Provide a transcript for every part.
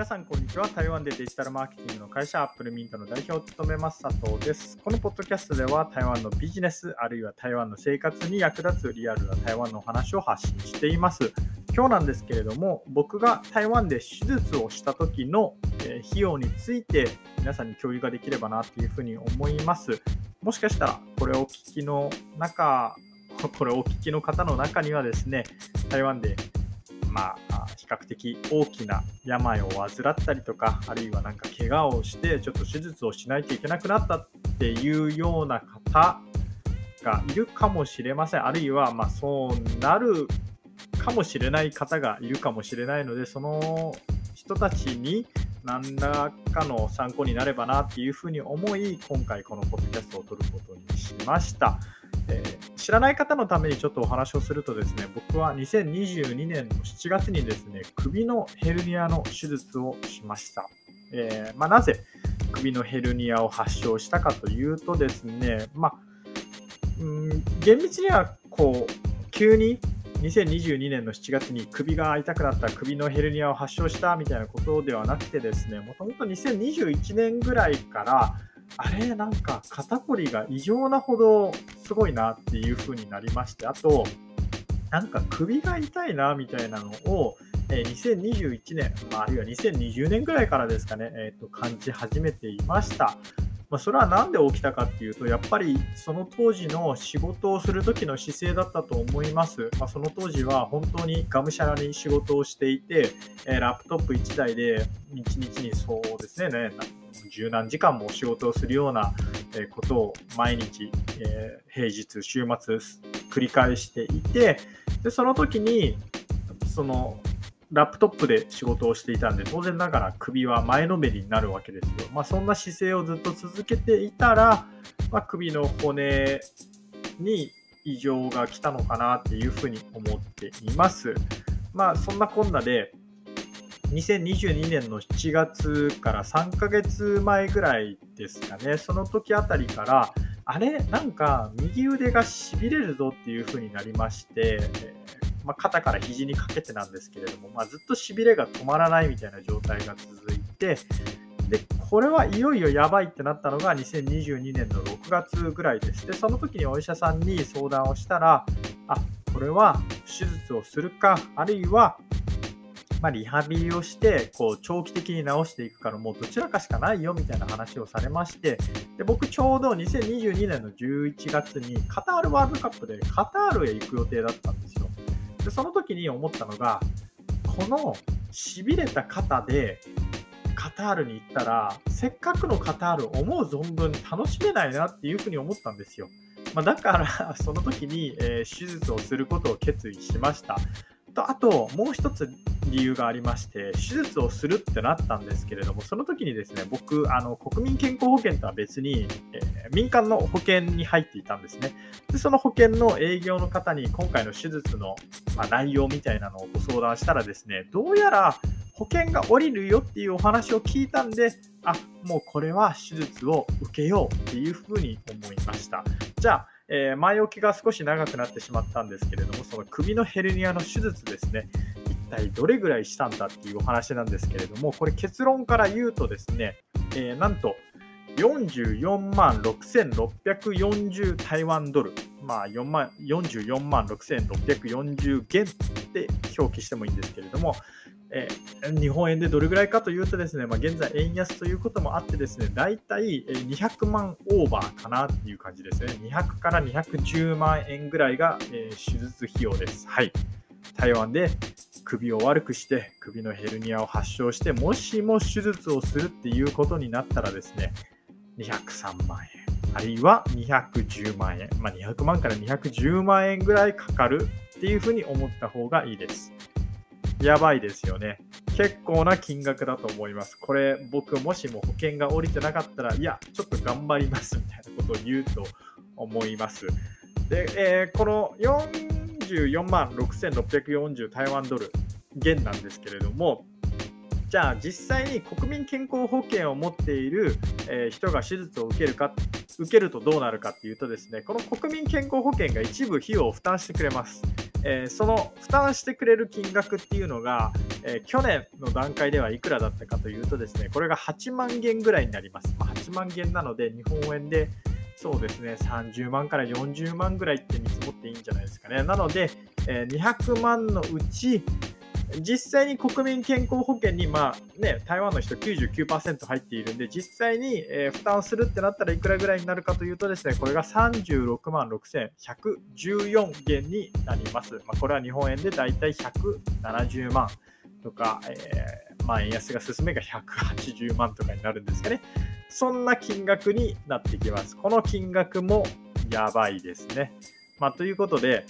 皆さん、こんにちは。台湾でデジタルマーケティングの会社、アップルミントの代表を務めます佐藤です。このポッドキャストでは、台湾のビジネス、あるいは台湾の生活に役立つリアルな台湾のお話を発信しています。今日なんですけれども、僕が台湾で手術をした時の、費用について皆さんに共有ができればなというふうに思います。もしかしたら、これをお聞きの中、これをお聞きの方の中にはですね、台湾でまあ、比較的大きな病を患ったりとか、あるいはなんか怪我をして、ちょっと手術をしないといけなくなったっていうような方がいるかもしれません。あるいは、まあ、そうなるかもしれない方がいるかもしれないので、その人たちに何らかの参考になればなっていうふうに思い、今回このポッドキャストを撮ることにしました。えー、知らない方のためにちょっとお話をするとですね、僕は2022年の7月にですね、首のヘルニアの手術をしました。えー、まあ、なぜ首のヘルニアを発症したかというとですね、まあ、うん厳密にはこう急に2022年の7月に首が痛くなった首のヘルニアを発症したみたいなことではなくてですね、もともと2021年ぐらいからあれ、なんか肩こりが異常なほどすごいなっていう風になりまして、あと、なんか首が痛いなみたいなのを、え2021年、まあ、あるいは2020年ぐらいからですかね、えー、と感じ始めていました。まあ、それは何で起きたかっていうと、やっぱりその当時の仕事をする時の姿勢だったと思います。まあ、その当時は本当にがむしゃらに仕事をしていて、えー、ラップトップ1台で1日にそうですね、十何時間も仕事をするようなことを毎日、えー、平日、週末繰り返していて、でその時にそのラップトップで仕事をしていたんで、当然ながら首は前のめりになるわけですよ。まあ、そんな姿勢をずっと続けていたら、まあ、首の骨に異常が来たのかなっていうふうに思っています。まあ、そんなこんなで、2022年の7月から3ヶ月前ぐらいですかね、その時あたりから、あれ？なんか右腕がしびれるぞっていう風になりまして、まあ、肩から肘にかけてなんですけれども、まあ、ずっとしびれが止まらないみたいな状態が続いて、で、これはいよいよやばいってなったのが2022年の6月ぐらいです。で、その時にお医者さんに相談をしたら、あ、これは手術をするか、あるいは、ま、リハビリをして、こう、長期的に治していくから、もうどちらかしかないよみたいな話をされまして、で僕、ちょうど2022年の11月にカタールワールドカップでカタールへ行く予定だったんですよ。でその時に思ったのがこのしびれた肩でカタールに行ったらせっかくのカタール思う存分楽しめないなっていうふうに思ったんですよ。まあ、だからその時に、えー、手術をすることを決意しました。とあともう一つ理由がありまして、手術をするってなったんですけれども、その時にですね、僕、あの国民健康保険とは別に、えー、民間の保険に入っていたんですね。で、その保険の営業の方に今回の手術の、まあ、内容みたいなのをご相談したらですね、どうやら保険が下りるよっていうお話を聞いたんで、あ、もうこれは手術を受けようっていうふうに思いました。じゃあ、え、前置きが少し長くなってしまったんですけれども、その首のヘルニアの手術ですね、体どれぐらいしたんだっていうお話なんですけれども、これ結論から言うとですね、えー、なんと44万6640台湾ドル、まあ4万44万6640元って表記してもいいんですけれども、えー、日本円でどれぐらいかというとですね、まあ、現在円安ということもあってですね、大体200万オーバーかなっていう感じですね。200から210万円ぐらいが、えー、手術費用です。はい。台湾で首を悪くして首のヘルニアを発症してもしも手術をするっていうことになったらですね203万円あるいは210万円、まあ、200万から210万円ぐらいかかるっていうふうに思った方がいいです。やばいですよね。結構な金額だと思います。これ、僕もしも保険が下りてなかったら、いや、ちょっと頑張りますみたいなことを言うと思います。で、えー、この44万6640台湾ドル、元なんですけれども、じゃあ実際に国民健康保険を持っている、えー、人が手術を受けるか受けるとどうなるかっていうとですねこの国民健康保険が一部費用を負担してくれますえー、その負担してくれる金額っていうのが、えー、去年の段階ではいくらだったかというとですね、これが8万元ぐらいになります。まあ、8万元なので、日本円でそうですね、30万から40万ぐらいって見積もっていいんじゃないですかね。なので、えー、200万のうち、実際に国民健康保険に、まあね、台湾の人99%入っているんで、実際に、えー、負担するってなったらいくらぐらいになるかというとですね、これが36万6114元になります。まあ、これは日本円でだいたい170万とか、えー、まあ、円安が進めが180万とかになるんですかね。そんな金額になってきます。この金額もやばいですね。まあ、ということで、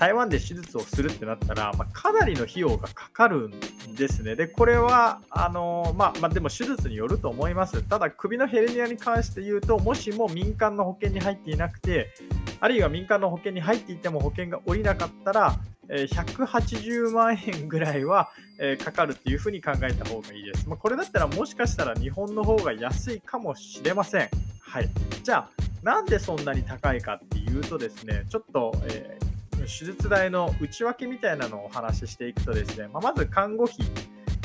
台湾で手術をするってなったら、まあ、かなりの費用がかかるんですね。で、これは、あのまあ、まあ、でも手術によると思います。ただ、首のヘルニアに関して言うと、もしも民間の保険に入っていなくて、あるいは民間の保険に入っていても保険が下りなかったら、180万円ぐらいはかかるっていうふうに考えた方がいいです。まあ、これだったらもしかしたら日本の方が安いかもしれません。はい。じゃあ、なんでそんなに高いかっていうとですね、ちょっと、えー手術代の内訳みたいなのをお話ししていくとですね、まあ、まず看護費、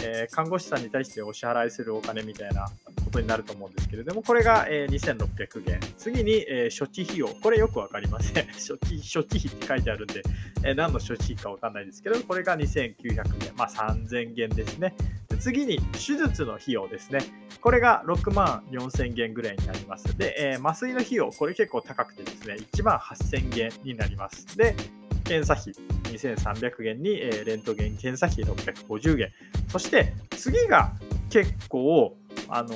え、看護師さんに対してお支払いするお金みたいなことになると思うんですけれども、これが、えー、2600元。次に、えー、処置費用。これよくわかりません。処置処置費って書いてあるんで、えー、何の処置費かわかんないですけど、これが2900元。まあ3000元ですね。次に手術の費用ですね。これが6万4000元ぐらいになります。で、えー、麻酔の費用、これ結構高くてですね、1万8000元になります。で、検査費2300元に、え、レントゲン検査費650元。そして次が結構、あの、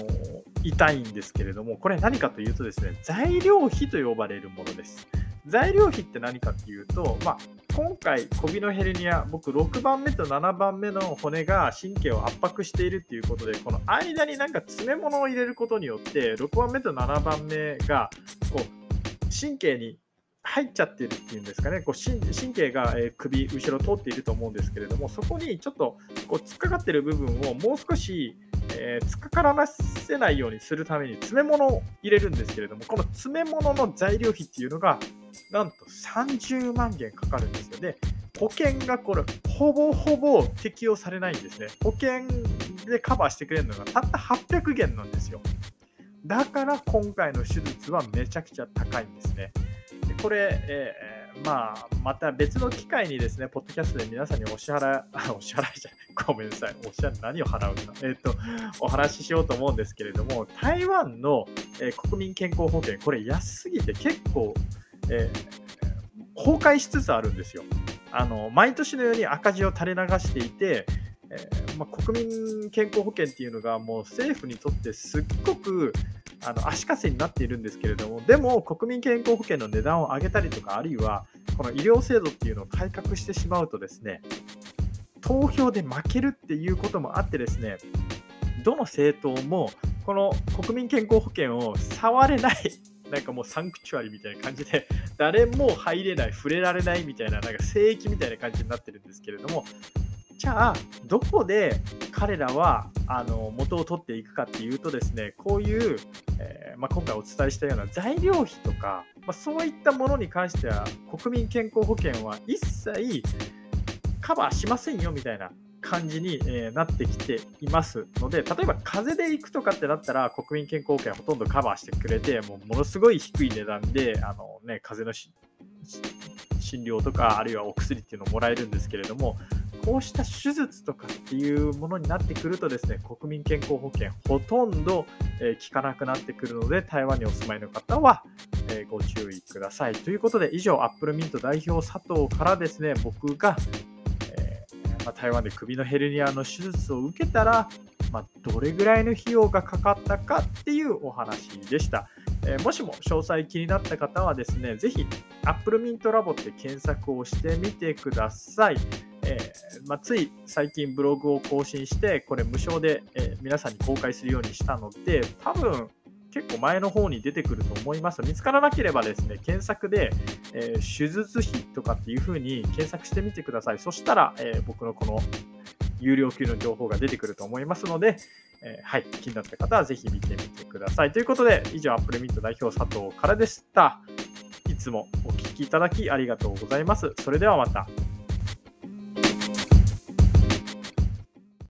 痛いんですけれども、これ何かというとですね、材料費と呼ばれるものです。材料費って何かっていうと、まあ、今回、小ビのヘルニア、僕6番目と7番目の骨が神経を圧迫しているっていうことで、この間になんか詰め物を入れることによって、6番目と7番目がこう神経に入っちゃってるっていうんですかね、こう神経が、え首、後ろ通っていると思うんですけれども、そこにちょっとこう突っかかってる部分をもう少し、えー、突っかからなせないようにするために詰め物を入れるんですけれども、この詰め物の材料費っていうのが、なんと30万元かかるんですよね。保険がこれ、ほぼほぼ適用されないんですね。保険でカバーしてくれるのがたった800元なんですよ。だから今回の手術はめちゃくちゃ高いんですね。でこれ、え、まあ、また別の機会にですね、ポッドキャストで皆さんにお支払い、お支払いじゃない、ごめんなさい、お支払い、何を払うんだ、えっ、ー、と、お話ししようと思うんですけれども、台湾の、えー、国民健康保険、これ安すぎて結構、えー、崩壊しつつあるんですよ。あの毎年のように赤字を垂れ流していて、え、まあ、国民健康保険っていうのがもう政府にとってすっごくあの足かせになっているんですけれども、でも国民健康保険の値段を上げたりとか、あるいはこの医療制度っていうのを改革してしまうとですね、投票で負けるっていうこともあってですね、どの政党もこの国民健康保険を触れない、なんかもうサンクチュアリみたいな感じで、誰も入れない、触れられないみたいな、なんか聖域みたいな感じになってるんですけれども、じゃあ、どこで彼らはあの元を取っていくかっていうとですね、こういう、えー、まあ、今回お伝えしたような材料費とか、まあ、そういったものに関しては、国民健康保険は一切カバーしませんよみたいな感じに、えなってきていますので、例えば風邪で行くとかってなったら、国民健康保険はほとんどカバーしてくれて、もうものすごい低い値段で、あのね、風邪の診療とか、あるいはお薬っていうのをもらえるんですけれども、こうした手術とかっていうものになってくるとですね、国民健康保険ほとんど、え効かなくなってくるので、台湾にお住まいの方は、えご注意ください。ということで、以上、アップルミント代表佐藤からですね、僕が、えー、まあ、台湾で首のヘルニアの手術を受けたら、まあ、どれぐらいの費用がかかったかっていうお話でした。えー、もしも詳細気になった方はですね、ぜひ Apple Mint Labo って検索をしてみてください。えー、まあ、つい最近ブログを更新して、これ無償で、え、皆さんに公開するようにしたので、多分結構前の方に出てくると思います。見つからなければですね、検索で、え手術費とかっていう風に検索してみてください。そしたら、え僕のこの有料級の情報が出てくると思いますので、えー、はい、気になった方はぜひ見てみてください。ということで、以上、アップルミント代表佐藤からでした。いつもお聞ききいただきありがとうございます。それではまた。